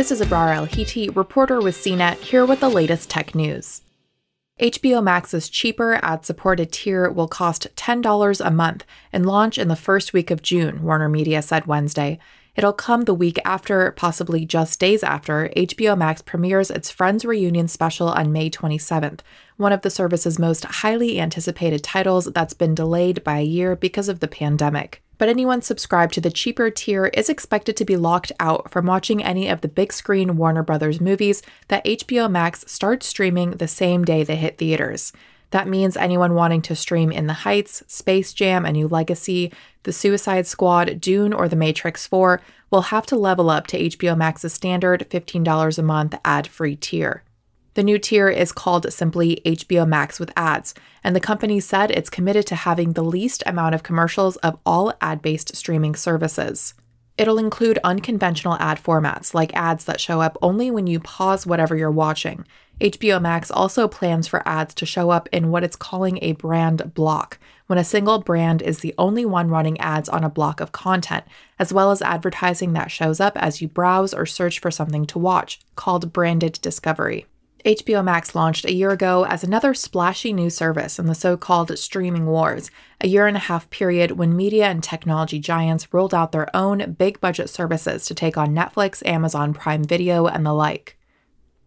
This is Abrar Al-Heeti, reporter with CNET, here with the latest tech news. HBO Max's cheaper ad supported tier will cost $10 a month and launch in the first week of June, Warner Media said Wednesday. It'll come the week after, possibly just days after, HBO Max premieres its Friends Reunion special on May 27th, one of the service's most highly anticipated titles that's been delayed by a year because of the pandemic but anyone subscribed to the cheaper tier is expected to be locked out from watching any of the big screen Warner Brothers movies that HBO Max starts streaming the same day they hit theaters. That means anyone wanting to stream In the Heights, Space Jam, A New Legacy, The Suicide Squad, Dune, or The Matrix 4 will have to level up to HBO Max's standard $15 a month ad free tier. The new tier is called simply HBO Max with ads, and the company said it's committed to having the least amount of commercials of all ad based streaming services. It'll include unconventional ad formats, like ads that show up only when you pause whatever you're watching. HBO Max also plans for ads to show up in what it's calling a brand block, when a single brand is the only one running ads on a block of content, as well as advertising that shows up as you browse or search for something to watch, called branded discovery. HBO Max launched a year ago as another splashy new service in the so called streaming wars, a year and a half period when media and technology giants rolled out their own big budget services to take on Netflix, Amazon Prime Video, and the like.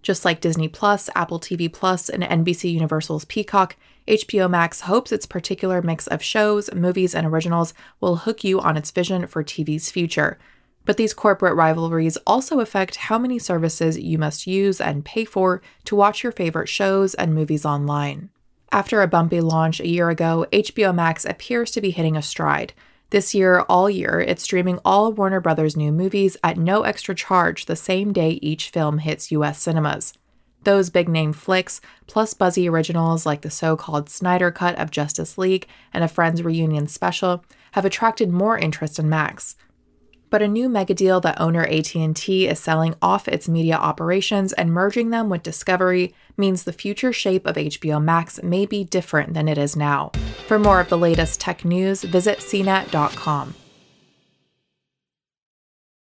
Just like Disney Plus, Apple TV Plus, and NBC Universal's Peacock, HBO Max hopes its particular mix of shows, movies, and originals will hook you on its vision for TV's future but these corporate rivalries also affect how many services you must use and pay for to watch your favorite shows and movies online. After a bumpy launch a year ago, HBO Max appears to be hitting a stride. This year, all year, it's streaming all Warner Brothers' new movies at no extra charge the same day each film hits US cinemas. Those big name flicks, plus buzzy originals like the so called Snyder Cut of Justice League and a Friends reunion special, have attracted more interest in Max but a new megadeal that owner AT&T is selling off its media operations and merging them with Discovery means the future shape of HBO Max may be different than it is now. For more of the latest tech news, visit cnet.com.